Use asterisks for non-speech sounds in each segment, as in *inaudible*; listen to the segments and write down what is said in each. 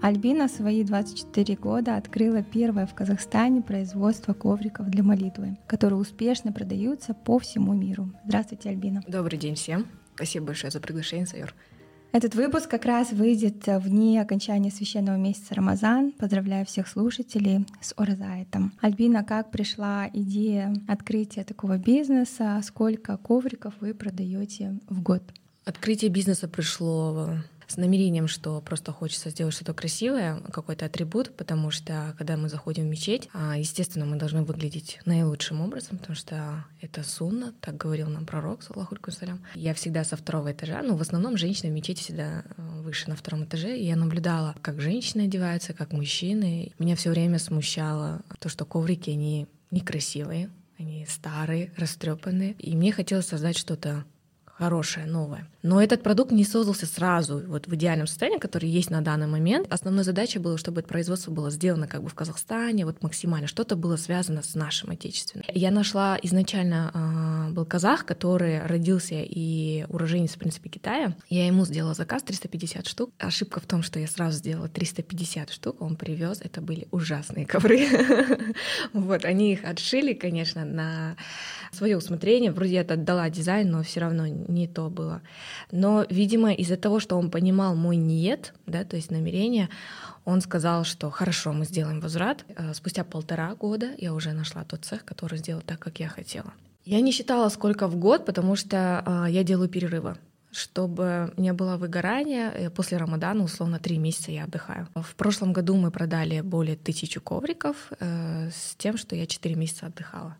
Альбина в свои 24 года открыла первое в Казахстане производство ковриков для молитвы, которые успешно продаются по всему миру. Здравствуйте, Альбина. Добрый день всем. Спасибо большое за приглашение, Сайор. Этот выпуск как раз выйдет в дни окончания священного месяца Рамазан. Поздравляю всех слушателей с Оразаетом. Альбина, как пришла идея открытия такого бизнеса? Сколько ковриков вы продаете в год? Открытие бизнеса пришло с намерением, что просто хочется сделать что-то красивое, какой-то атрибут, потому что когда мы заходим в мечеть, а, естественно, мы должны выглядеть наилучшим образом, потому что это сунна, так говорил нам пророк, саллаху салям. Я всегда со второго этажа, ну, в основном женщины в мечети всегда э, выше на втором этаже, и я наблюдала, как женщины одеваются, как мужчины. Меня все время смущало то, что коврики, они некрасивые, они старые, растрепанные, и мне хотелось создать что-то хорошее, новое. Но этот продукт не создался сразу, вот в идеальном состоянии, который есть на данный момент. Основной задачей было, чтобы это производство было сделано как бы в Казахстане, вот максимально, что-то было связано с нашим отечественным. Я нашла изначально э, был казах, который родился и уроженец, в принципе, Китая. Я ему сделала заказ 350 штук. Ошибка в том, что я сразу сделала 350 штук, он привез, это были ужасные ковры. *laughs* Вот, они их отшили, конечно, на свое усмотрение. Вроде я отдала дизайн, но все равно не то было. Но, видимо, из-за того, что он понимал мой нет, да, то есть намерение, он сказал, что хорошо, мы сделаем возврат. Э, спустя полтора года я уже нашла тот цех, который сделал так, как я хотела. Я не считала, сколько в год, потому что э, я делаю перерывы чтобы не было выгорания. Э, после Рамадана, условно, три месяца я отдыхаю. В прошлом году мы продали более тысячи ковриков э, с тем, что я четыре месяца отдыхала.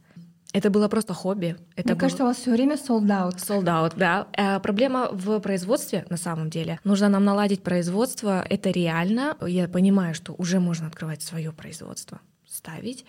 Это было просто хобби. Это Мне было... кажется, у вас все время sold out. Sold out, да. А проблема в производстве на самом деле. Нужно нам наладить производство. Это реально. Я понимаю, что уже можно открывать свое производство ставить,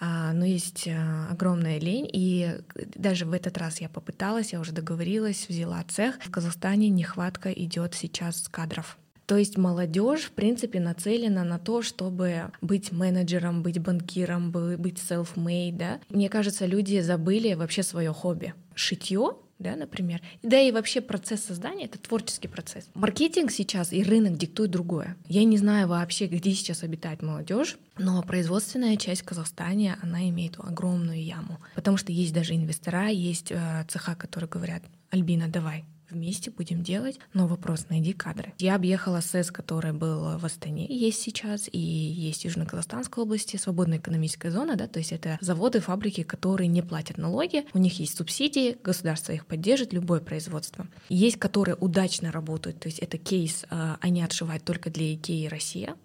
а, но есть а, огромная лень, и даже в этот раз я попыталась, я уже договорилась, взяла цех. В Казахстане нехватка идет сейчас кадров. То есть молодежь, в принципе, нацелена на то, чтобы быть менеджером, быть банкиром, быть self-made. Да? Мне кажется, люди забыли вообще свое хобби. Шитье да, например. Да и вообще процесс создания — это творческий процесс. Маркетинг сейчас и рынок диктует другое. Я не знаю вообще, где сейчас обитает молодежь, но производственная часть в Казахстане, она имеет огромную яму. Потому что есть даже инвестора, есть э, цеха, которые говорят, Альбина, давай, вместе будем делать, но вопрос, найди кадры. Я объехала СЭС, который был в Астане, есть сейчас, и есть в Южно-Казахстанской области свободная экономическая зона, да, то есть это заводы, фабрики, которые не платят налоги, у них есть субсидии, государство их поддержит, любое производство. Есть, которые удачно работают, то есть это кейс, а, они отшивают только для Икеи Россия,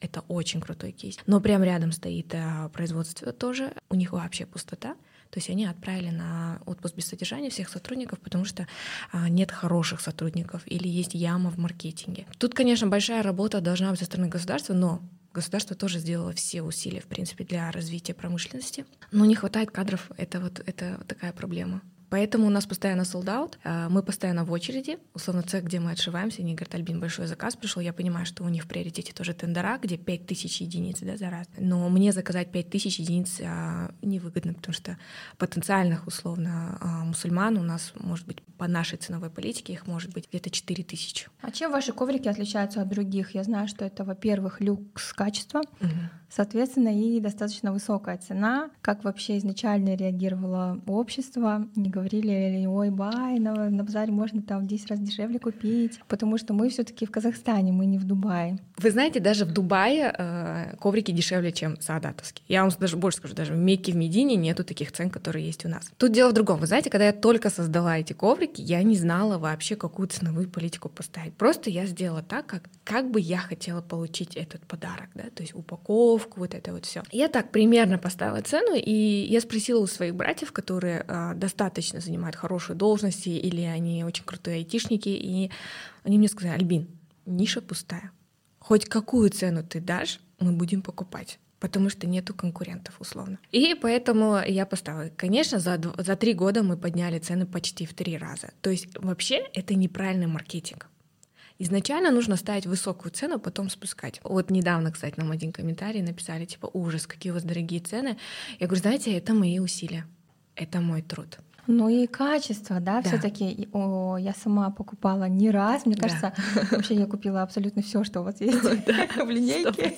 это очень крутой кейс. Но прямо рядом стоит а, производство тоже, у них вообще пустота. То есть они отправили на отпуск без содержания всех сотрудников, потому что а, нет хороших сотрудников или есть яма в маркетинге. Тут, конечно, большая работа должна быть со стороны государства, но государство тоже сделало все усилия, в принципе, для развития промышленности. Но не хватает кадров, это вот это такая проблема. Поэтому у нас постоянно а, мы постоянно в очереди. Условно, цех, где мы отшиваемся, они говорят, Альбин, большой заказ пришел. Я понимаю, что у них в приоритете тоже тендера, где 5000 единиц да, за раз. Но мне заказать 5000 единиц а, невыгодно, потому что потенциальных, условно, а, мусульман у нас, может быть, по нашей ценовой политике их может быть где-то 4000. А чем ваши коврики отличаются от других? Я знаю, что это, во-первых, люкс качества, угу. соответственно, и достаточно высокая цена. Как вообще изначально реагировало общество? Не говорили, ой, бай, на, на базаре можно там в 10 раз дешевле купить, потому что мы все таки в Казахстане, мы не в Дубае. Вы знаете, даже в Дубае э, коврики дешевле, чем саадатовские. Я вам даже больше скажу, даже в Мекке, в Медине нету таких цен, которые есть у нас. Тут дело в другом. Вы знаете, когда я только создала эти коврики, я не знала вообще, какую ценовую политику поставить. Просто я сделала так, как, как бы я хотела получить этот подарок, да, то есть упаковку, вот это вот все. Я так примерно поставила цену, и я спросила у своих братьев, которые э, достаточно достаточно занимают хорошие должности, или они очень крутые айтишники, и они мне сказали, Альбин, ниша пустая. Хоть какую цену ты дашь, мы будем покупать потому что нету конкурентов условно. И поэтому я поставила. Конечно, за, за три года мы подняли цены почти в три раза. То есть вообще это неправильный маркетинг. Изначально нужно ставить высокую цену, потом спускать. Вот недавно, кстати, нам один комментарий написали, типа, ужас, какие у вас дорогие цены. Я говорю, знаете, это мои усилия, это мой труд. Ну и качество, да, да. все-таки я сама покупала не раз. Мне кажется, вообще я купила абсолютно все, что у вас есть *laughs* *laughs* в линейке.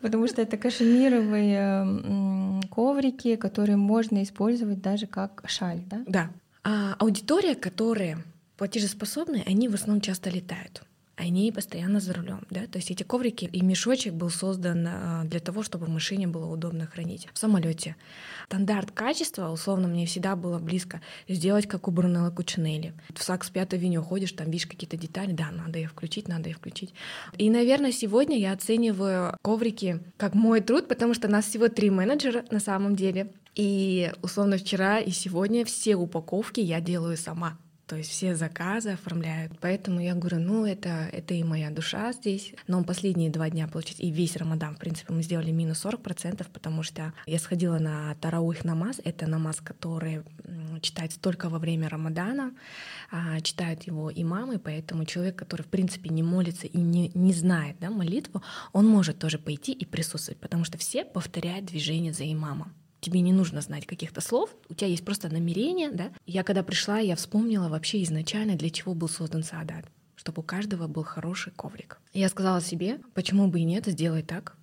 Потому что это кашемировые коврики, которые можно использовать даже как шаль, да? Да. А аудитория, которая платежеспособные, они в основном часто летают они постоянно за рулем, да, то есть эти коврики и мешочек был создан а, для того, чтобы в машине было удобно хранить. В самолете стандарт качества, условно, мне всегда было близко сделать, как у Брунелла Кучинелли. В Сакс 5 авеню ходишь, там видишь какие-то детали, да, надо их включить, надо их включить. И, наверное, сегодня я оцениваю коврики как мой труд, потому что нас всего три менеджера на самом деле. И условно вчера и сегодня все упаковки я делаю сама. То есть все заказы оформляют. Поэтому я говорю, ну это, это и моя душа здесь. Но последние два дня, получить и весь Рамадан, в принципе, мы сделали минус 40%, потому что я сходила на Тарауих намаз. Это намаз, который читается только во время Рамадана. А, читают его имамы, поэтому человек, который, в принципе, не молится и не, не знает да, молитву, он может тоже пойти и присутствовать, потому что все повторяют движение за имамом тебе не нужно знать каких-то слов, у тебя есть просто намерение, да. Я когда пришла, я вспомнила вообще изначально, для чего был создан Саадат, чтобы у каждого был хороший коврик. Я сказала себе, почему бы и нет, сделать так,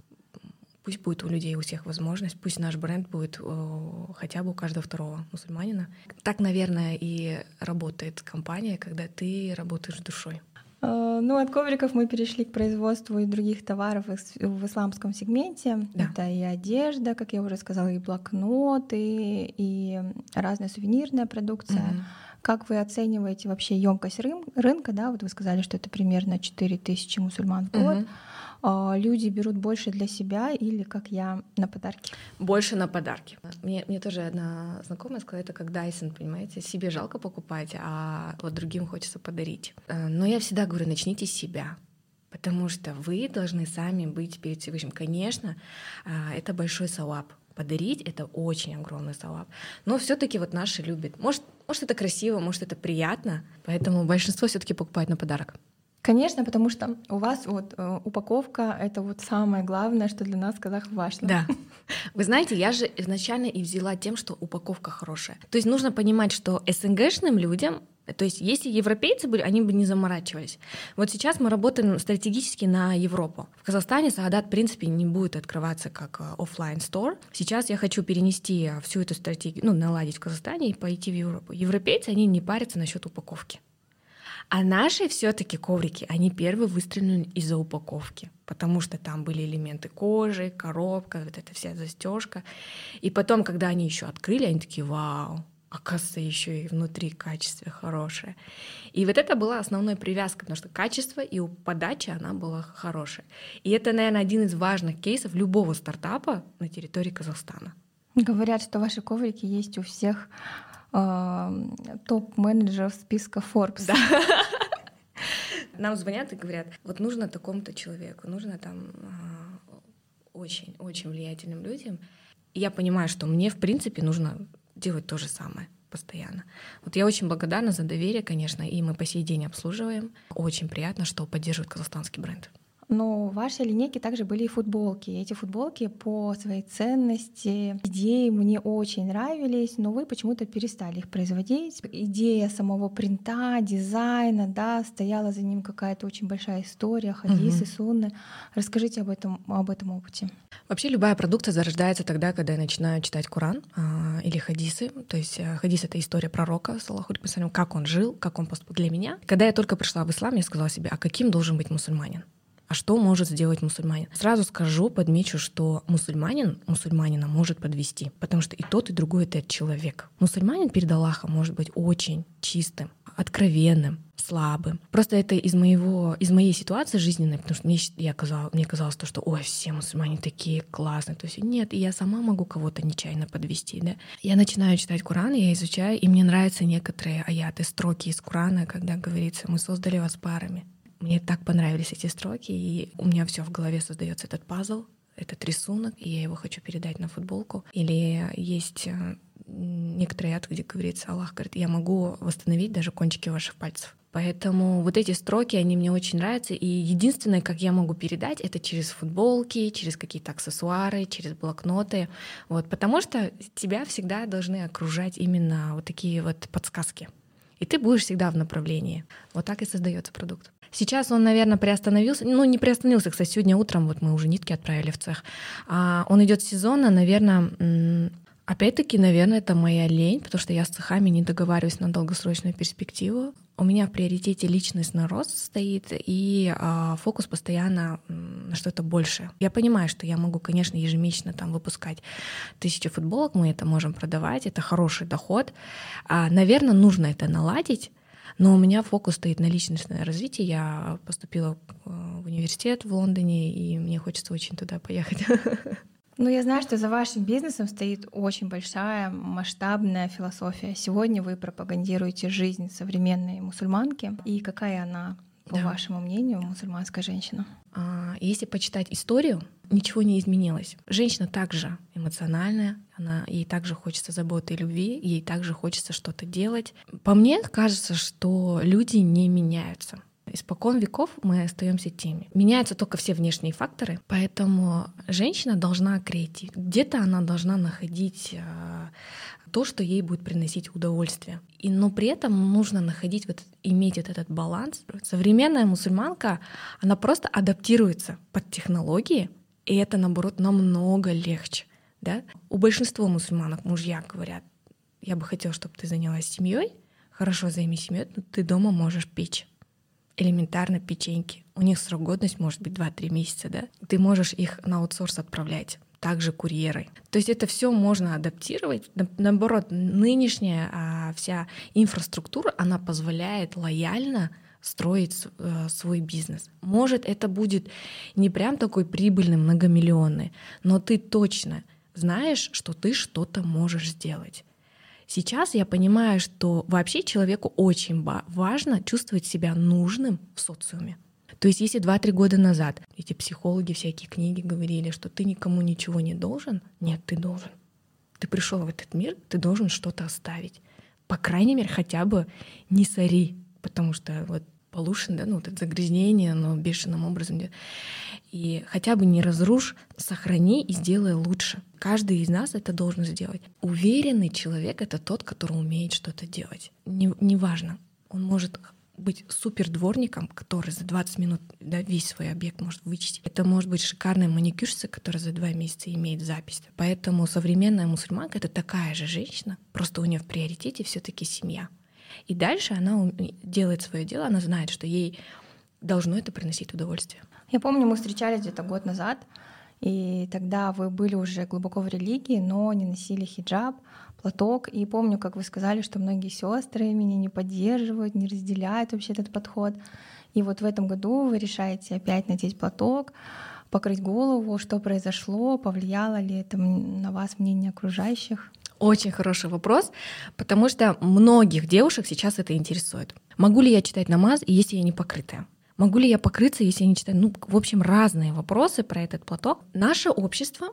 Пусть будет у людей у всех возможность, пусть наш бренд будет э, хотя бы у каждого второго мусульманина. Так, наверное, и работает компания, когда ты работаешь душой. Э, ну, от ковриков мы перешли к производству и других товаров в исламском сегменте. Да. Это и одежда, как я уже сказала, и блокноты, и разная сувенирная продукция. Угу. Как вы оцениваете вообще емкость рынка? Да, вот вы сказали, что это примерно 4 тысячи мусульман в год. Угу. А, люди берут больше для себя или, как я, на подарки? Больше на подарки. Мне, мне тоже одна знакомая сказала, это как Дайсон, понимаете, себе жалко покупать, а вот другим хочется подарить. Э, но я всегда говорю, начните с себя. Потому что вы должны сами быть перед Всевышним. Конечно, а, это большой салап. Подарить это очень огромный салап. Но все-таки вот наши любят. Может, может, это красиво, может, это приятно. Поэтому большинство все-таки покупает на подарок. Конечно, потому что у вас вот э, упаковка — это вот самое главное, что для нас казах важно. Да. *laughs* Вы знаете, я же изначально и взяла тем, что упаковка хорошая. То есть нужно понимать, что СНГшным людям то есть, если европейцы были, они бы не заморачивались. Вот сейчас мы работаем стратегически на Европу. В Казахстане Сагадат, в принципе, не будет открываться как офлайн стор. Сейчас я хочу перенести всю эту стратегию, ну, наладить в Казахстане и пойти в Европу. Европейцы, они не парятся насчет упаковки. А наши все-таки коврики, они первые выстрелили из-за упаковки, потому что там были элементы кожи, коробка, вот эта вся застежка. И потом, когда они еще открыли, они такие, вау, оказывается, еще и внутри качество хорошее. И вот это была основной привязка, потому что качество и подача, она была хорошая. И это, наверное, один из важных кейсов любого стартапа на территории Казахстана. Говорят, что ваши коврики есть у всех топ-менеджеров списка Forbes. Да. Нам звонят и говорят, вот нужно такому-то человеку, нужно там очень-очень влиятельным людям. И я понимаю, что мне, в принципе, нужно делать то же самое постоянно. Вот я очень благодарна за доверие, конечно, и мы по сей день обслуживаем. Очень приятно, что поддерживает казахстанский бренд. Но в вашей линейке также были и футболки. Эти футболки по своей ценности, идеи мне очень нравились, но вы почему-то перестали их производить. Идея самого принта, дизайна, да, стояла за ним какая-то очень большая история, хадисы, угу. сунны. Расскажите об этом, об этом опыте. Вообще любая продукция зарождается тогда, когда я начинаю читать Коран а, или хадисы. То есть э, хадис — это история пророка, саллаху как он жил, как он поступил для меня. Когда я только пришла в ислам, я сказала себе, а каким должен быть мусульманин? А что может сделать мусульманин? Сразу скажу, подмечу, что мусульманин мусульманина может подвести, потому что и тот, и другой — это человек. Мусульманин перед Аллахом может быть очень чистым, откровенным, слабым. Просто это из моего, из моей ситуации жизненной, потому что мне, я казалось, мне казалось то, что ой, все мусульмане такие классные. То есть нет, и я сама могу кого-то нечаянно подвести. Да? Я начинаю читать Коран, я изучаю, и мне нравятся некоторые аяты, строки из Корана, когда говорится, мы создали вас парами. Мне так понравились эти строки, и у меня все в голове создается этот пазл, этот рисунок, и я его хочу передать на футболку. Или есть э, некоторые ад, где говорится, Аллах говорит, я могу восстановить даже кончики ваших пальцев. Поэтому вот эти строки, они мне очень нравятся. И единственное, как я могу передать, это через футболки, через какие-то аксессуары, через блокноты. Вот, потому что тебя всегда должны окружать именно вот такие вот подсказки. И ты будешь всегда в направлении. Вот так и создается продукт. Сейчас он, наверное, приостановился. Ну, не приостановился, кстати, сегодня утром вот мы уже нитки отправили в цех. А он идет сезонно, наверное, Опять-таки, наверное, это моя лень, потому что я с цехами не договариваюсь на долгосрочную перспективу. У меня в приоритете личностный рост стоит, и э, фокус постоянно на что-то большее. Я понимаю, что я могу, конечно, ежемесячно там выпускать тысячу футболок, мы это можем продавать, это хороший доход. А, наверное, нужно это наладить, но у меня фокус стоит на личностное развитие. Я поступила э, в университет в Лондоне, и мне хочется очень туда поехать. *laughs* Ну, я знаю, что за вашим бизнесом стоит очень большая масштабная философия. Сегодня вы пропагандируете жизнь современной мусульманки. И какая она, по да. вашему мнению, мусульманская женщина? А, если почитать историю, ничего не изменилось. Женщина также эмоциональная, она, ей также хочется заботы и любви, ей также хочется что-то делать. По мне кажется, что люди не меняются. Испокон веков мы остаемся теми. Меняются только все внешние факторы, поэтому женщина должна креативить. Где-то она должна находить э, то, что ей будет приносить удовольствие. И, но при этом нужно находить, вот, иметь вот этот баланс. Современная мусульманка, она просто адаптируется под технологии, и это, наоборот, намного легче. Да? У большинства мусульманок мужья говорят, я бы хотела, чтобы ты занялась семьей, хорошо займись семьей, но ты дома можешь печь элементарно печеньки. У них срок годности может быть 2-3 месяца, да? Ты можешь их на аутсорс отправлять также курьеры. То есть это все можно адаптировать. Наоборот, нынешняя а, вся инфраструктура, она позволяет лояльно строить э, свой бизнес. Может, это будет не прям такой прибыльный, многомиллионный, но ты точно знаешь, что ты что-то можешь сделать. Сейчас я понимаю, что вообще человеку очень важно чувствовать себя нужным в социуме. То есть если 2-3 года назад эти психологи всякие книги говорили, что ты никому ничего не должен, нет, ты должен. Ты пришел в этот мир, ты должен что-то оставить. По крайней мере, хотя бы не сори, потому что вот полушен, да, ну вот это загрязнение, оно бешеным образом. И хотя бы не разрушь, сохрани и сделай лучше. Каждый из нас это должен сделать. Уверенный человек — это тот, который умеет что-то делать. Неважно, не он может быть супер дворником, который за 20 минут да, весь свой объект может вычистить. Это может быть шикарная маникюрщица, которая за два месяца имеет запись. Поэтому современная мусульманка — это такая же женщина, просто у нее в приоритете все таки семья. И дальше она делает свое дело, она знает, что ей должно это приносить удовольствие. Я помню, мы встречались где-то год назад, и тогда вы были уже глубоко в религии, но не носили хиджаб, платок. И помню, как вы сказали, что многие сестры меня не поддерживают, не разделяют вообще этот подход. И вот в этом году вы решаете опять надеть платок, покрыть голову, что произошло, повлияло ли это на вас мнение окружающих? Очень хороший вопрос, потому что многих девушек сейчас это интересует. Могу ли я читать намаз, если я не покрытая? Могу ли я покрыться, если я не читаю? Ну, в общем, разные вопросы про этот платок. Наше общество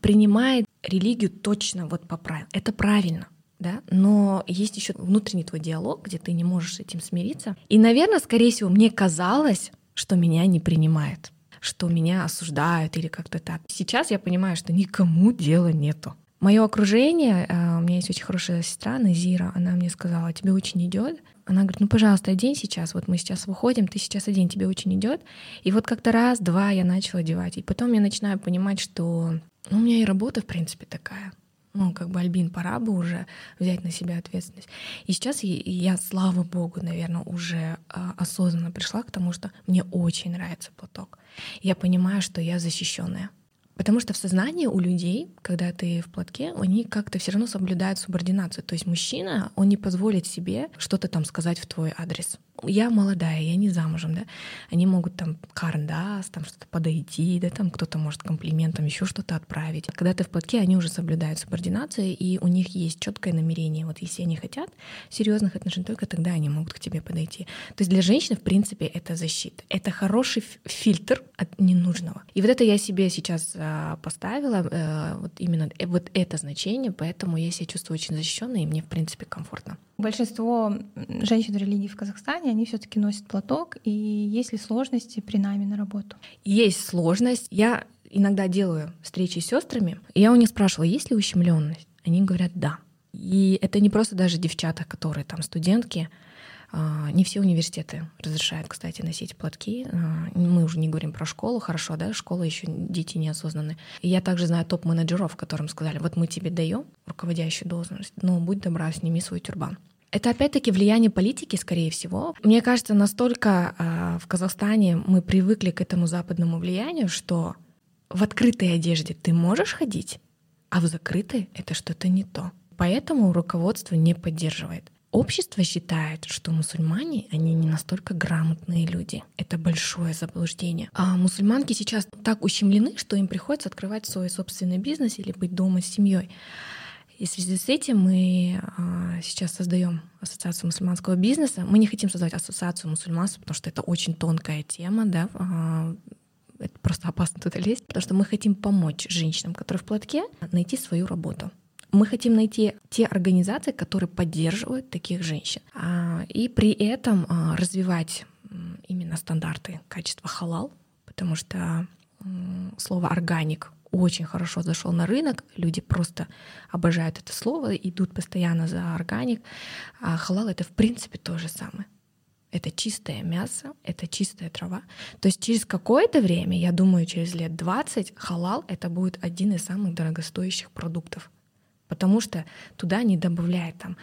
принимает религию точно вот по правилам. Это правильно. Да? Но есть еще внутренний твой диалог, где ты не можешь с этим смириться. И, наверное, скорее всего, мне казалось, что меня не принимают, что меня осуждают или как-то так. Сейчас я понимаю, что никому дела нету. Мое окружение, а, у меня есть очень хорошая сестра Назира, она мне сказала, тебе очень идет. Она говорит, ну, пожалуйста, одень сейчас, вот мы сейчас выходим, ты сейчас одень, тебе очень идет. И вот как-то раз, два я начала одевать. И потом я начинаю понимать, что ну, у меня и работа, в принципе, такая. Ну, как бы, Альбин, пора бы уже взять на себя ответственность. И сейчас я, я слава богу, наверное, уже а, осознанно пришла к тому, что мне очень нравится платок. Я понимаю, что я защищенная. Потому что в сознании у людей, когда ты в платке, они как-то все равно соблюдают субординацию. То есть мужчина, он не позволит себе что-то там сказать в твой адрес. Я молодая, я не замужем, да, они могут там карандас, там что-то подойти, да, там кто-то может комплиментом еще что-то отправить. Когда ты в платке, они уже соблюдают субординацию, и у них есть четкое намерение. Вот если они хотят серьезных отношений, только тогда они могут к тебе подойти. То есть для женщины, в принципе, это защита. Это хороший фильтр от ненужного. И вот это я себе сейчас а, поставила, а, вот именно э, вот это значение, поэтому я себя чувствую очень защищенной, и мне, в принципе, комфортно. Большинство женщин религии в Казахстане, они все таки носят платок, и есть ли сложности при нами на работу? Есть сложность. Я иногда делаю встречи с сестрами, и я у них спрашивала, есть ли ущемленность? Они говорят, да. И это не просто даже девчата, которые там студентки, а, не все университеты разрешают, кстати, носить платки. А, мы уже не говорим про школу, хорошо, да, школа еще дети неосознанные. Я также знаю топ-менеджеров, которым сказали, вот мы тебе даем руководящую должность, но будь добра, сними свой тюрбан. Это опять-таки влияние политики, скорее всего. Мне кажется, настолько э, в Казахстане мы привыкли к этому западному влиянию, что в открытой одежде ты можешь ходить, а в закрытой это что-то не то. Поэтому руководство не поддерживает. Общество считает, что мусульмане, они не настолько грамотные люди. Это большое заблуждение. А мусульманки сейчас так ущемлены, что им приходится открывать свой собственный бизнес или быть дома с семьей. И в связи с этим мы а, сейчас создаем ассоциацию мусульманского бизнеса. Мы не хотим создавать ассоциацию мусульманства, потому что это очень тонкая тема, да, а, это просто опасно туда лезть, потому что мы хотим помочь женщинам, которые в платке, найти свою работу. Мы хотим найти те организации, которые поддерживают таких женщин, а, и при этом развивать именно стандарты качества халал, потому что слово органик очень хорошо зашел на рынок, люди просто обожают это слово, идут постоянно за органик, а халал это в принципе то же самое. Это чистое мясо, это чистая трава. То есть через какое-то время, я думаю, через лет 20, халал это будет один из самых дорогостоящих продуктов потому что туда не добавляют там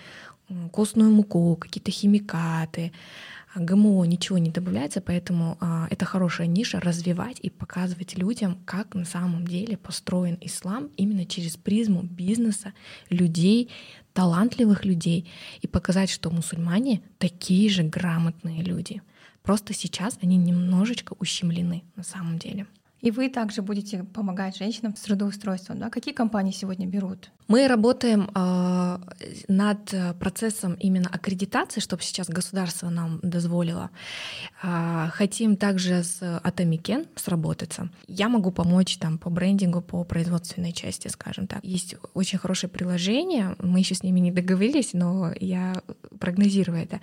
костную муку, какие-то химикаты, ГМО, ничего не добавляется, поэтому а, это хорошая ниша развивать и показывать людям, как на самом деле построен ислам именно через призму бизнеса, людей, талантливых людей, и показать, что мусульмане такие же грамотные люди. Просто сейчас они немножечко ущемлены на самом деле. И вы также будете помогать женщинам с трудоустройством. Да? Какие компании сегодня берут? Мы работаем э, над процессом именно аккредитации, чтобы сейчас государство нам дозволило. Э, хотим также с Атамекен сработаться. Я могу помочь там по брендингу, по производственной части, скажем так. Есть очень хорошее приложение, мы еще с ними не договорились, но я прогнозирую это,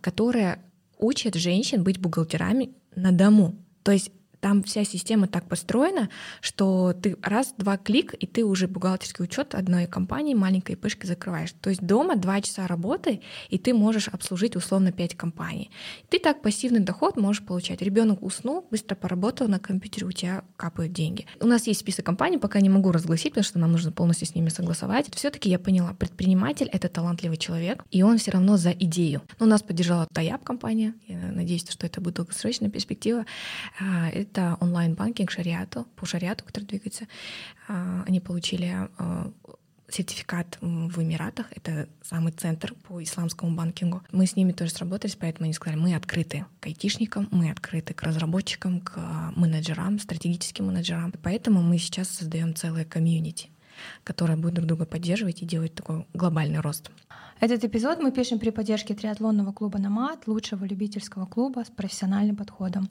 которое учит женщин быть бухгалтерами на дому. То есть там вся система так построена, что ты раз-два клик, и ты уже бухгалтерский учет одной компании маленькой пышкой закрываешь. То есть дома два часа работы, и ты можешь обслужить условно пять компаний. Ты так пассивный доход можешь получать. Ребенок уснул, быстро поработал на компьютере, у тебя капают деньги. У нас есть список компаний, пока не могу разгласить, потому что нам нужно полностью с ними согласовать. Все-таки я поняла, предприниматель это талантливый человек, и он все равно за идею. Но нас поддержала Таяп компания. Я надеюсь, что это будет долгосрочная перспектива. А, это онлайн-банкинг шариату, по шариату, который двигается. А, они получили а, сертификат в Эмиратах, это самый центр по исламскому банкингу. Мы с ними тоже сработались, поэтому они сказали, мы открыты к айтишникам, мы открыты к разработчикам, к менеджерам, стратегическим менеджерам. Поэтому мы сейчас создаем целое комьюнити, которое будет друг друга поддерживать и делать такой глобальный рост. Этот эпизод мы пишем при поддержке триатлонного клуба «Намат», лучшего любительского клуба с профессиональным подходом.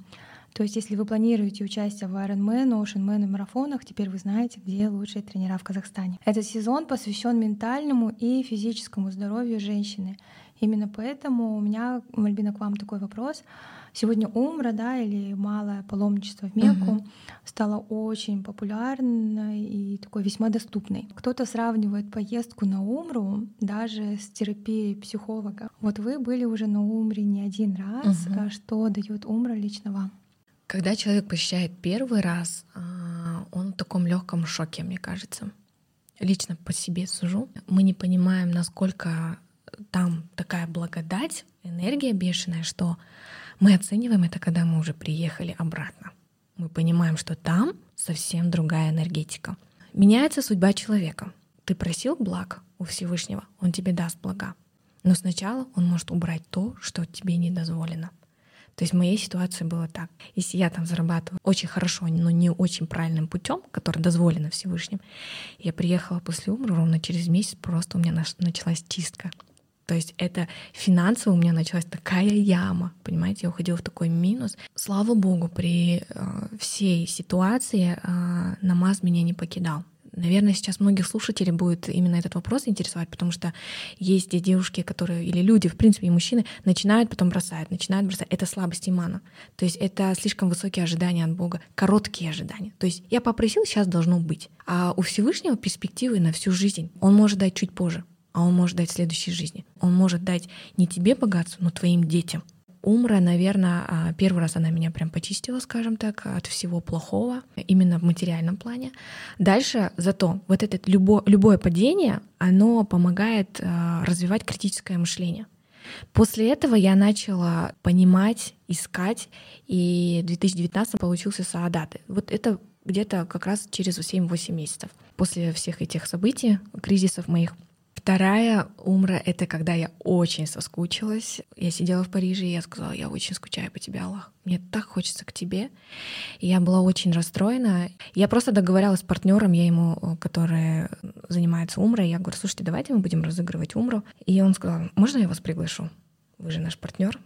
То есть, если вы планируете участие в Ironman, Oceanman и марафонах, теперь вы знаете, где лучшие тренера в Казахстане. Этот сезон посвящен ментальному и физическому здоровью женщины. Именно поэтому у меня, Мальбина, к вам такой вопрос. Сегодня умра, да, или малое паломничество в Мекку угу. стало очень популярной и такой весьма доступной. Кто-то сравнивает поездку на умру даже с терапией психолога. Вот вы были уже на умре не один раз. Угу. Что дает умра лично вам? Когда человек посещает первый раз, а, он в таком легком шоке, мне кажется. Лично по себе сужу. Мы не понимаем, насколько там такая благодать, энергия бешеная, что мы оцениваем это, когда мы уже приехали обратно. Мы понимаем, что там совсем другая энергетика. Меняется судьба человека. Ты просил благ у Всевышнего, он тебе даст блага. Но сначала он может убрать то, что тебе не дозволено. То есть в моей ситуации было так. Если я там зарабатываю очень хорошо, но не очень правильным путем, который дозволено Всевышним, я приехала после умра ровно через месяц, просто у меня началась чистка. То есть это финансово у меня началась такая яма, понимаете, я уходила в такой минус. Слава богу, при э, всей ситуации э, намаз меня не покидал. Наверное, сейчас многих слушателей будет именно этот вопрос интересовать, потому что есть девушки, которые, или люди, в принципе, и мужчины, начинают, потом бросают, начинают бросать. Это слабость имана. То есть это слишком высокие ожидания от Бога, короткие ожидания. То есть я попросил, сейчас должно быть. А у Всевышнего перспективы на всю жизнь. Он может дать чуть позже, а он может дать в следующей жизни. Он может дать не тебе богатство, но твоим детям. Умра, наверное, а, первый раз она меня прям почистила, скажем так, от всего плохого, именно в материальном плане. Дальше зато вот это любое, любое падение, оно помогает а, развивать критическое мышление. После этого я начала понимать, искать, и в 2019 получился Саадат. Вот это где-то как раз через 7-8 месяцев. После всех этих событий, кризисов моих, Вторая умра — это когда я очень соскучилась. Я сидела в Париже, и я сказала, я очень скучаю по тебе, Аллах. Мне так хочется к тебе. И я была очень расстроена. Я просто договорилась с партнером, я ему, который занимается умрой, я говорю, слушайте, давайте мы будем разыгрывать умру. И он сказал, можно я вас приглашу? Вы же наш партнер.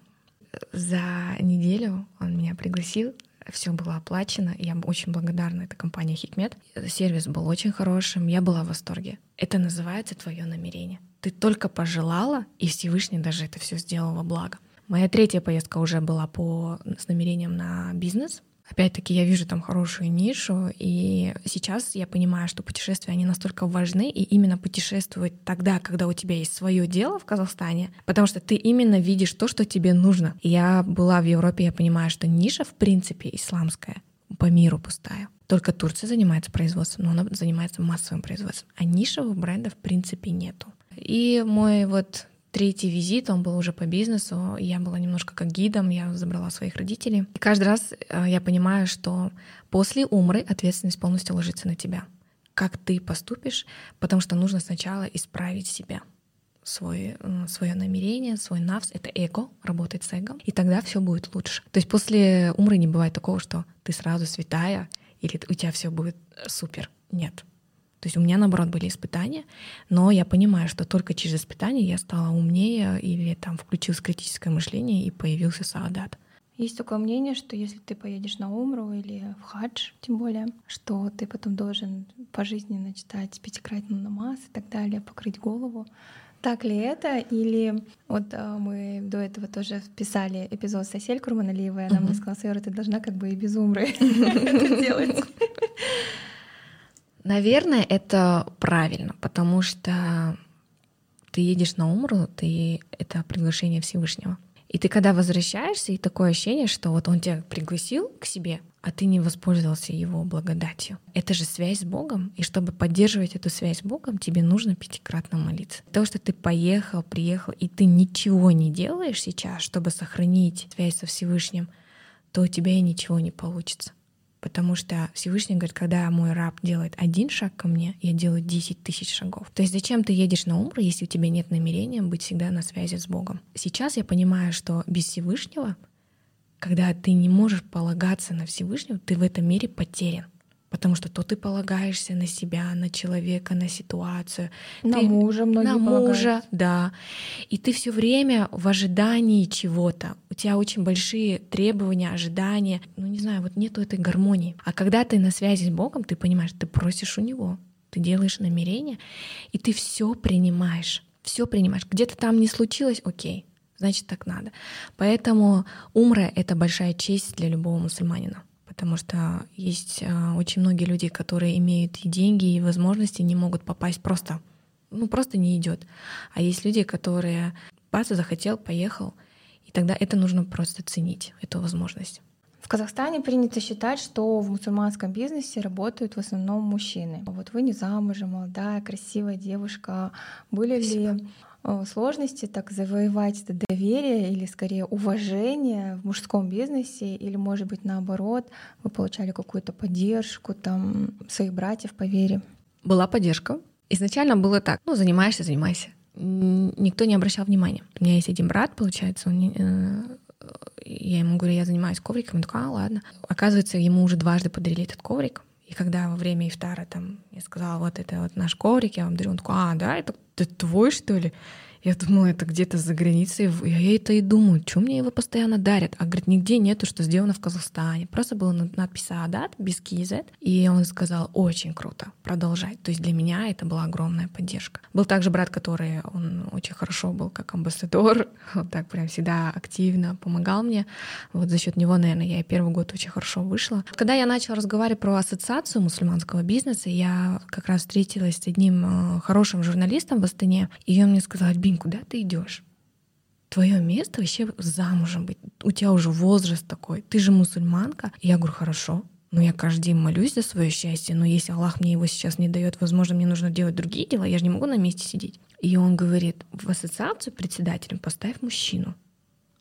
За неделю он меня пригласил, все было оплачено. Я очень благодарна этой компании Хикмет. Сервис был очень хорошим, я была в восторге. Это называется твое намерение. Ты только пожелала, и Всевышний даже это все сделал во благо. Моя третья поездка уже была по, с намерением на бизнес. Опять-таки я вижу там хорошую нишу, и сейчас я понимаю, что путешествия, они настолько важны, и именно путешествовать тогда, когда у тебя есть свое дело в Казахстане, потому что ты именно видишь то, что тебе нужно. Я была в Европе, я понимаю, что ниша, в принципе, исламская, по миру пустая. Только Турция занимается производством, но она занимается массовым производством, а нишевых брендов в принципе нету. И мой вот третий визит, он был уже по бизнесу, я была немножко как гидом, я забрала своих родителей. И каждый раз э, я понимаю, что после умры ответственность полностью ложится на тебя. Как ты поступишь, потому что нужно сначала исправить себя свое, свое намерение, свой навс, это эго, работает с эго, и тогда все будет лучше. То есть после умры не бывает такого, что ты сразу святая, или у тебя все будет супер. Нет. То есть у меня, наоборот, были испытания, но я понимаю, что только через испытания я стала умнее или там включилось критическое мышление и появился саадат. Есть такое мнение, что если ты поедешь на Умру или в хадж, тем более, что ты потом должен пожизненно читать пятикратный намаз и так далее, покрыть голову. Так ли это? Или вот а, мы до этого тоже вписали эпизод с Асель Курманалиевой, она мне сказала, Сайора, ты должна как бы и без умры *laughs* это делать. *laughs* Наверное, это правильно, потому что ты едешь на умру, ты это приглашение Всевышнего. И ты когда возвращаешься, и такое ощущение, что вот он тебя пригласил к себе, а ты не воспользовался его благодатью. Это же связь с Богом, и чтобы поддерживать эту связь с Богом, тебе нужно пятикратно молиться. То, что ты поехал, приехал, и ты ничего не делаешь сейчас, чтобы сохранить связь со Всевышним, то у тебя и ничего не получится. Потому что Всевышний говорит, когда мой раб делает один шаг ко мне, я делаю 10 тысяч шагов. То есть зачем ты едешь на умру, если у тебя нет намерения быть всегда на связи с Богом? Сейчас я понимаю, что без Всевышнего, когда ты не можешь полагаться на Всевышнего, ты в этом мире потерян. Потому что то ты полагаешься на себя, на человека, на ситуацию. На ты, мужа многие На мужа, да. И ты все время в ожидании чего-то. У тебя очень большие требования, ожидания. Ну, не знаю, вот нету этой гармонии. А когда ты на связи с Богом, ты понимаешь, ты просишь у Него, ты делаешь намерение, и ты все принимаешь. Все принимаешь. Где-то там не случилось, окей, значит так надо. Поэтому умра — это большая честь для любого мусульманина потому что есть а, очень многие люди, которые имеют и деньги, и возможности, не могут попасть просто, ну просто не идет. А есть люди, которые бац, захотел, поехал, и тогда это нужно просто ценить, эту возможность. В Казахстане принято считать, что в мусульманском бизнесе работают в основном мужчины. Вот вы не замужем, молодая, красивая девушка. Были Спасибо. ли сложности так завоевать это доверие или скорее уважение в мужском бизнесе, или, может быть, наоборот, вы получали какую-то поддержку там своих братьев по вере? Была поддержка. Изначально было так, ну, занимаешься, занимайся. никто не обращал внимания. У меня есть один брат, получается, он, э, я ему говорю, я занимаюсь ковриком, он такой, а, ладно. Оказывается, ему уже дважды подарили этот коврик, и когда во время ифтара там я сказала, вот это вот наш коврик, я вам дарю, он такой, а, да, это, это твой, что ли? Я думала, это где-то за границей. Я это и думаю, что мне его постоянно дарят? А говорит, нигде нету, что сделано в Казахстане. Просто была надпись Адат без KZ. И он сказал, очень круто, продолжай. То есть для меня это была огромная поддержка. Был также брат, который, он очень хорошо был как амбассадор, *laughs* вот так прям всегда активно помогал мне. Вот за счет него, наверное, я и первый год очень хорошо вышла. Когда я начала разговаривать про ассоциацию мусульманского бизнеса, я как раз встретилась с одним э, хорошим журналистом в Астане, и он мне сказал, Альбин, куда ты идешь? Твое место вообще замужем быть. У тебя уже возраст такой. Ты же мусульманка. И я говорю, хорошо. Но я каждый день молюсь за свое счастье, но если Аллах мне его сейчас не дает, возможно, мне нужно делать другие дела, я же не могу на месте сидеть. И он говорит, в ассоциацию председателем поставь мужчину,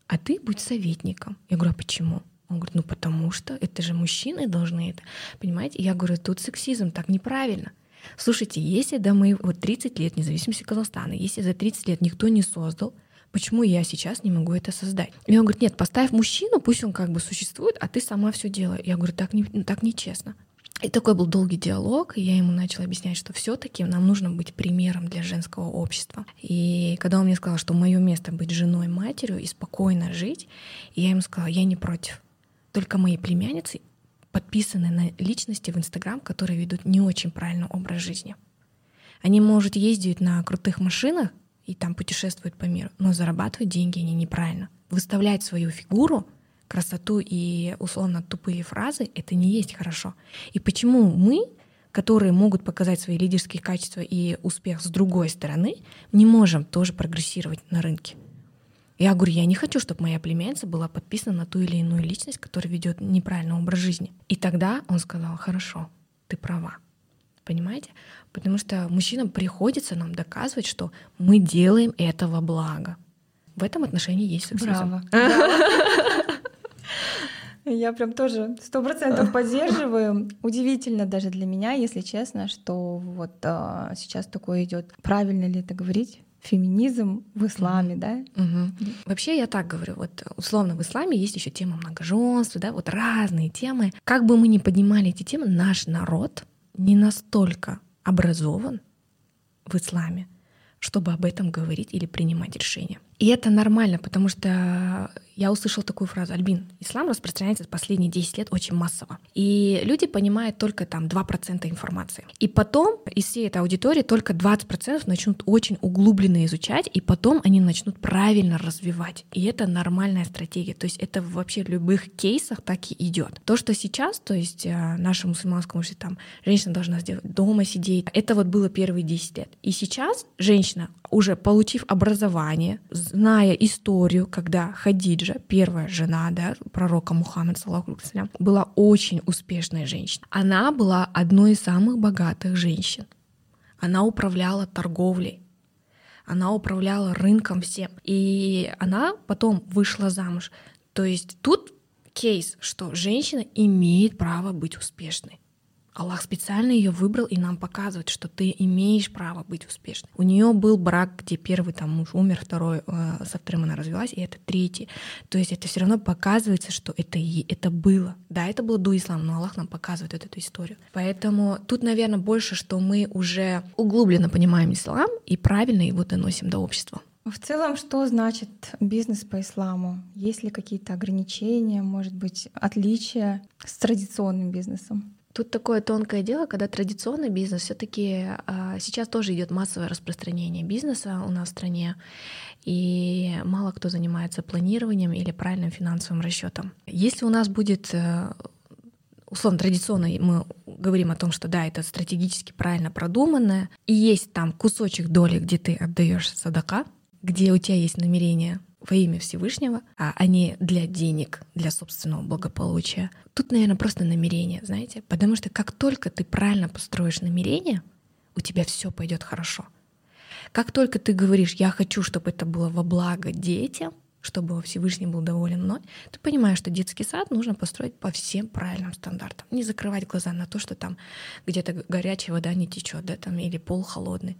а ты будь советником. Я говорю, а почему? Он говорит, ну потому что это же мужчины должны это. Понимаете? я говорю, тут сексизм, так неправильно. Слушайте, если до моего вот 30 лет независимости Казахстана, если за 30 лет никто не создал, почему я сейчас не могу это создать? И он говорит, нет, поставь мужчину, пусть он как бы существует, а ты сама все делаешь. Я говорю, так, не, так нечестно. И такой был долгий диалог, и я ему начала объяснять, что все-таки нам нужно быть примером для женского общества. И когда он мне сказал, что мое место быть женой, матерью и спокойно жить, я ему сказала, я не против. Только мои племянницы подписаны на личности в Инстаграм, которые ведут не очень правильный образ жизни. Они, может, ездить на крутых машинах и там путешествуют по миру, но зарабатывают деньги они неправильно. Выставлять свою фигуру, красоту и условно тупые фразы — это не есть хорошо. И почему мы, которые могут показать свои лидерские качества и успех с другой стороны, не можем тоже прогрессировать на рынке? Я говорю, я не хочу, чтобы моя племянница была подписана на ту или иную личность, которая ведет неправильный образ жизни. И тогда он сказал, хорошо, ты права. Понимаете? Потому что мужчинам приходится нам доказывать, что мы делаем этого благо. В этом отношении есть сексизм. Браво. *laughs* Я прям тоже сто процентов *laughs* поддерживаю. Удивительно даже для меня, если честно, что вот а, сейчас такое идет. Правильно ли это говорить? Феминизм в исламе, mm-hmm. да? Mm-hmm. Вообще я так говорю, вот условно в исламе есть еще тема многоженства, да, вот разные темы. Как бы мы ни поднимали эти темы, наш народ не настолько образован в исламе, чтобы об этом говорить или принимать решения. И это нормально, потому что я услышала такую фразу, Альбин, ислам распространяется последние 10 лет очень массово. И люди понимают только там 2% информации. И потом из всей этой аудитории только 20% начнут очень углубленно изучать, и потом они начнут правильно развивать. И это нормальная стратегия. То есть это вообще в любых кейсах так и идет. То, что сейчас, то есть э, наша мусульманская, может, там женщина должна сделать дома сидеть, это вот было первые 10 лет. И сейчас женщина, уже получив образование, зная историю, когда Хадиджа, первая жена да, пророка Мухаммада, была очень успешной женщиной. Она была одной из самых богатых женщин. Она управляла торговлей, она управляла рынком всем. И она потом вышла замуж. То есть тут кейс, что женщина имеет право быть успешной. Аллах специально ее выбрал и нам показывает, что ты имеешь право быть успешной. У нее был брак, где первый там муж умер, второй э, со вторым она развелась, и это третий. То есть это все равно показывается, что это, это было. Да, это было до ислама, но Аллах нам показывает вот эту историю. Поэтому тут, наверное, больше, что мы уже углубленно понимаем ислам и правильно его доносим до общества. В целом, что значит бизнес по исламу? Есть ли какие-то ограничения, может быть, отличия с традиционным бизнесом? Тут такое тонкое дело, когда традиционный бизнес все-таки а, сейчас тоже идет массовое распространение бизнеса у нас в стране, и мало кто занимается планированием или правильным финансовым расчетом. Если у нас будет э, условно традиционно мы говорим о том, что да, это стратегически правильно продуманное, и есть там кусочек доли, где ты отдаешь садака, где у тебя есть намерение во имя Всевышнего, а не для денег, для собственного благополучия. Тут, наверное, просто намерение, знаете, потому что как только ты правильно построишь намерение, у тебя все пойдет хорошо. Как только ты говоришь, я хочу, чтобы это было во благо детям, чтобы Всевышний был доволен мной, ты понимаешь, что детский сад нужно построить по всем правильным стандартам. Не закрывать глаза на то, что там где-то горячая вода не течет, да, там, или пол холодный.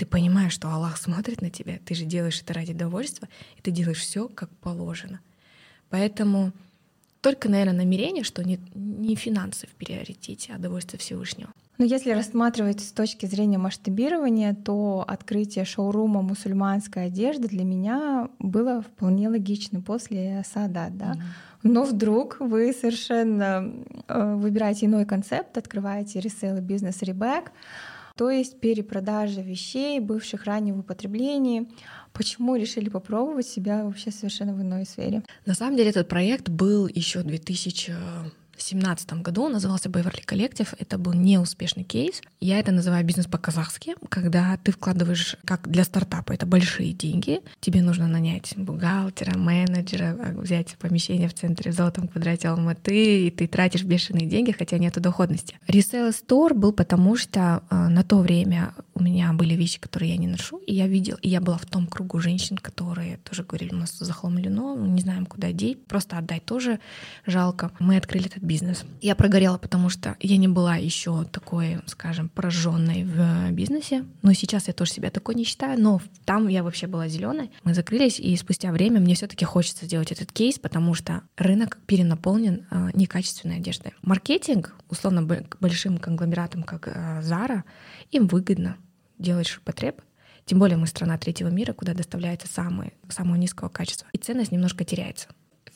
Ты понимаешь, что Аллах смотрит на тебя, ты же делаешь это ради удовольствия, и ты делаешь все как положено. Поэтому только, наверное, намерение, что не, не финансы в приоритете, а удовольствие Всевышнего. Но если рассматривать с точки зрения масштабирования, то открытие шоурума мусульманской одежды для меня было вполне логично после Саадат, да. Mm-hmm. Но вдруг вы совершенно э, выбираете иной концепт, открываете ресейл бизнес Ребек, то есть перепродажа вещей, бывших ранее в употреблении. Почему решили попробовать себя вообще совершенно в иной сфере? На самом деле этот проект был еще 2000 2017 году, он назывался Beverly Collective. Это был неуспешный кейс. Я это называю бизнес по-казахски, когда ты вкладываешь, как для стартапа, это большие деньги. Тебе нужно нанять бухгалтера, менеджера, а, взять помещение в центре в золотом квадрате Алматы, и ты тратишь бешеные деньги, хотя нету доходности. Resale Store был потому, что э, на то время у меня были вещи, которые я не ношу, и я видел, и я была в том кругу женщин, которые тоже говорили, у нас захламлено, не знаем, куда деть, просто отдать тоже жалко. Мы открыли этот бизнес. Я прогорела, потому что я не была еще такой, скажем, пораженной в бизнесе. Но сейчас я тоже себя такой не считаю, но там я вообще была зеленой. Мы закрылись, и спустя время мне все-таки хочется сделать этот кейс, потому что рынок перенаполнен э, некачественной одеждой. Маркетинг, условно, большим конгломератом, как э, Zara, им выгодно делать ширпотреб, тем более мы страна третьего мира, куда доставляется самое, самого низкого качества. И ценность немножко теряется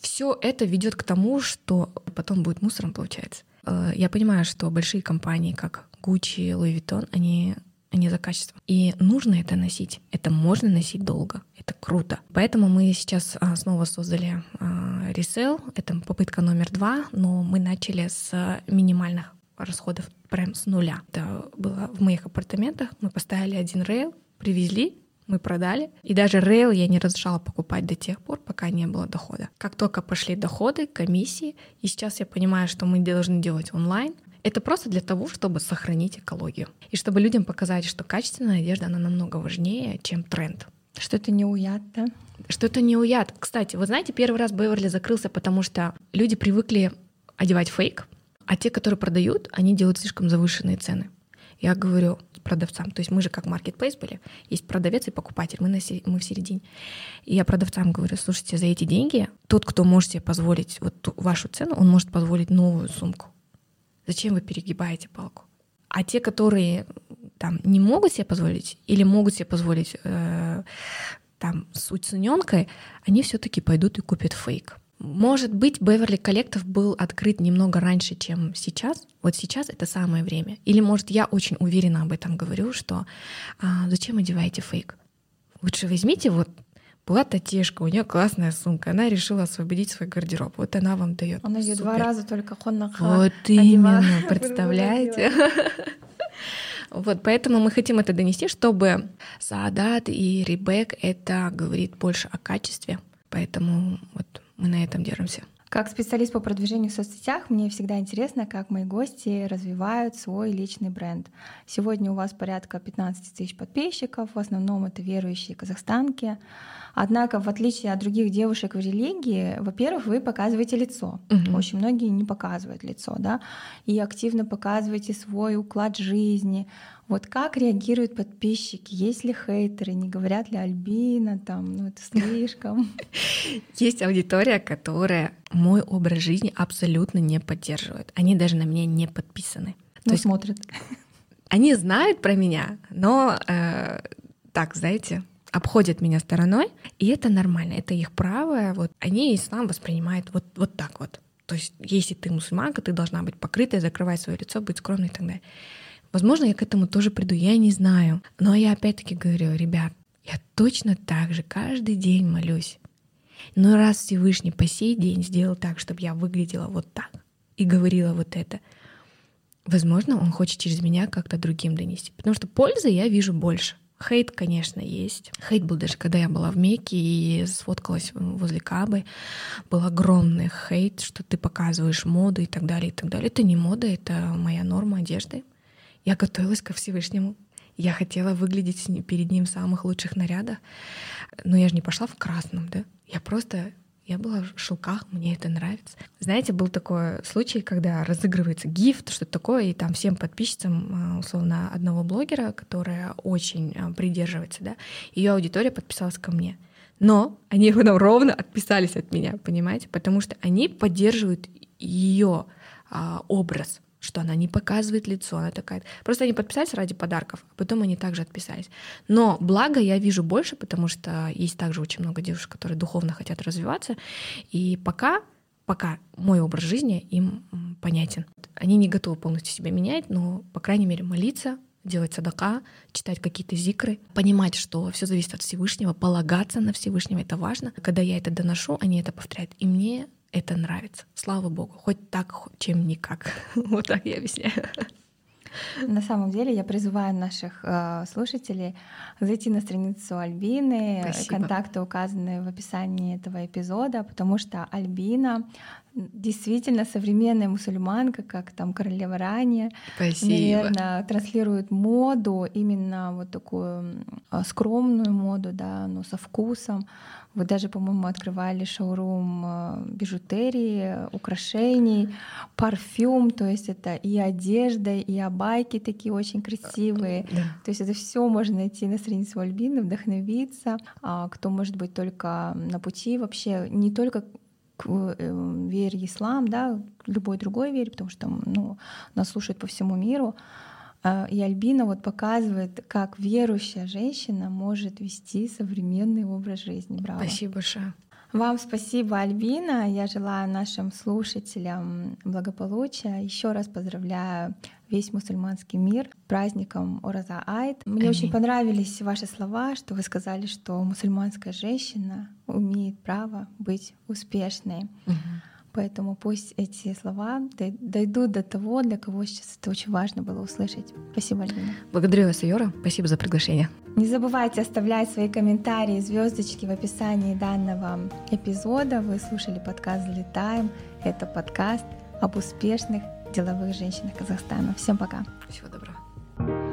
все это ведет к тому, что потом будет мусором, получается. Э, я понимаю, что большие компании, как Gucci, Louis Vuitton, они они за качество. И нужно это носить. Это можно носить долго. Это круто. Поэтому мы сейчас а, снова создали ресейл. Это попытка номер два, но мы начали с минимальных расходов прям с нуля. Это было в моих апартаментах. Мы поставили один рейл, привезли, мы продали. И даже рейл я не разрешала покупать до тех пор, пока не было дохода. Как только пошли доходы, комиссии, и сейчас я понимаю, что мы должны делать онлайн, это просто для того, чтобы сохранить экологию. И чтобы людям показать, что качественная одежда, она намного важнее, чем тренд. Что это не уят, да? Что это не уят. Кстати, вы знаете, первый раз Беверли закрылся, потому что люди привыкли одевать фейк, а те, которые продают, они делают слишком завышенные цены. Я говорю, продавцам. То есть мы же как маркетплейс были. Есть продавец и покупатель. Мы, на, мы в середине. И я продавцам говорю, слушайте, за эти деньги тот, кто может себе позволить вот ту, вашу цену, он может позволить новую сумку. Зачем вы перегибаете палку? А те, которые там не могут себе позволить или могут себе позволить э, там с уцененкой, они все-таки пойдут и купят фейк. Может быть, Беверли Коллектов был открыт немного раньше, чем сейчас. Вот сейчас это самое время. Или, может, я очень уверенно об этом говорю, что а, зачем одеваете фейк? Лучше возьмите вот была Татешка, у нее классная сумка, она решила освободить свой гардероб. Вот она вам дает. Она ее два раза только хоннаха. Вот именно, *laughs* представляете? *laughs* Вот, поэтому мы хотим это донести, чтобы Саадат и Рибек это говорит больше о качестве. Поэтому вот мы на этом держимся. Как специалист по продвижению в соцсетях, мне всегда интересно, как мои гости развивают свой личный бренд. Сегодня у вас порядка 15 тысяч подписчиков, в основном это верующие казахстанки. Однако, в отличие от других девушек в религии, во-первых, вы показываете лицо. Угу. Очень многие не показывают лицо, да, и активно показываете свой уклад жизни. Вот как реагируют подписчики? Есть ли хейтеры? Не говорят ли Альбина там, ну это слишком? *laughs* Есть аудитория, которая мой образ жизни абсолютно не поддерживает. Они даже на меня не подписаны. Ну, То есть смотрят. Они знают про меня, но э, так, знаете, обходят меня стороной, и это нормально, это их право. Вот они ислам воспринимают вот, вот так вот. То есть, если ты мусульманка, ты должна быть покрытая, закрывать свое лицо, быть скромной и так далее. Возможно, я к этому тоже приду, я не знаю. Но я опять-таки говорю, ребят, я точно так же каждый день молюсь. Но раз Всевышний по сей день сделал так, чтобы я выглядела вот так и говорила вот это, возможно, он хочет через меня как-то другим донести. Потому что пользы я вижу больше. Хейт, конечно, есть. Хейт был даже, когда я была в Мекке и сфоткалась возле Кабы. Был огромный хейт, что ты показываешь моду и так далее, и так далее. Это не мода, это моя норма одежды. Я готовилась ко Всевышнему. Я хотела выглядеть перед ним в самых лучших нарядах. Но я же не пошла в красном, да? Я просто Я была в шелках, мне это нравится. Знаете, был такой случай, когда разыгрывается гифт, что-то такое, и там всем подписчицам, условно, одного блогера, которая очень придерживается, да, ее аудитория подписалась ко мне. Но они *laughs* потом ровно отписались от меня, понимаете? Потому что они поддерживают ее а, образ что она не показывает лицо, она такая. Просто они подписались ради подарков, а потом они также отписались. Но благо я вижу больше, потому что есть также очень много девушек, которые духовно хотят развиваться, и пока пока мой образ жизни им понятен. Они не готовы полностью себя менять, но, по крайней мере, молиться, делать садака, читать какие-то зикры, понимать, что все зависит от Всевышнего, полагаться на Всевышнего, это важно. Когда я это доношу, они это повторяют. И мне это нравится. Слава богу, хоть так, чем никак. *laughs* Вот так я объясняю. На самом деле я призываю наших э, слушателей зайти на страницу Альбины. Спасибо. Контакты указаны в описании этого эпизода, потому что Альбина действительно современная мусульманка, как там королева ранее, Спасибо. наверное, транслирует моду, именно вот такую э, скромную моду, да, но со вкусом. Вы даже, по-моему, открывали шоурум э, бижутерии, украшений, парфюм, то есть это и одежда, и абайки такие очень красивые. Да. То есть это все можно найти на странице Альбины, вдохновиться. А кто, может быть, только на пути вообще не только к э, вере ислам, да, любой другой вере, потому что ну, нас слушают по всему миру. А, и Альбина вот показывает, как верующая женщина может вести современный образ жизни. Браво. Спасибо большое. Вам спасибо, Альбина. Я желаю нашим слушателям благополучия. Еще раз поздравляю весь мусульманский мир праздником Ораза Айт. Мне Аминь. очень понравились ваши слова, что вы сказали, что мусульманская женщина имеет право быть успешной. Угу. Поэтому пусть эти слова дойдут до того, для кого сейчас это очень важно было услышать. Спасибо, Альбина. Благодарю вас, Юра. Спасибо за приглашение. Не забывайте оставлять свои комментарии, звездочки в описании данного эпизода. Вы слушали подкаст «Залетаем». Это подкаст об успешных деловых женщинах Казахстана. Всем пока. Всего доброго.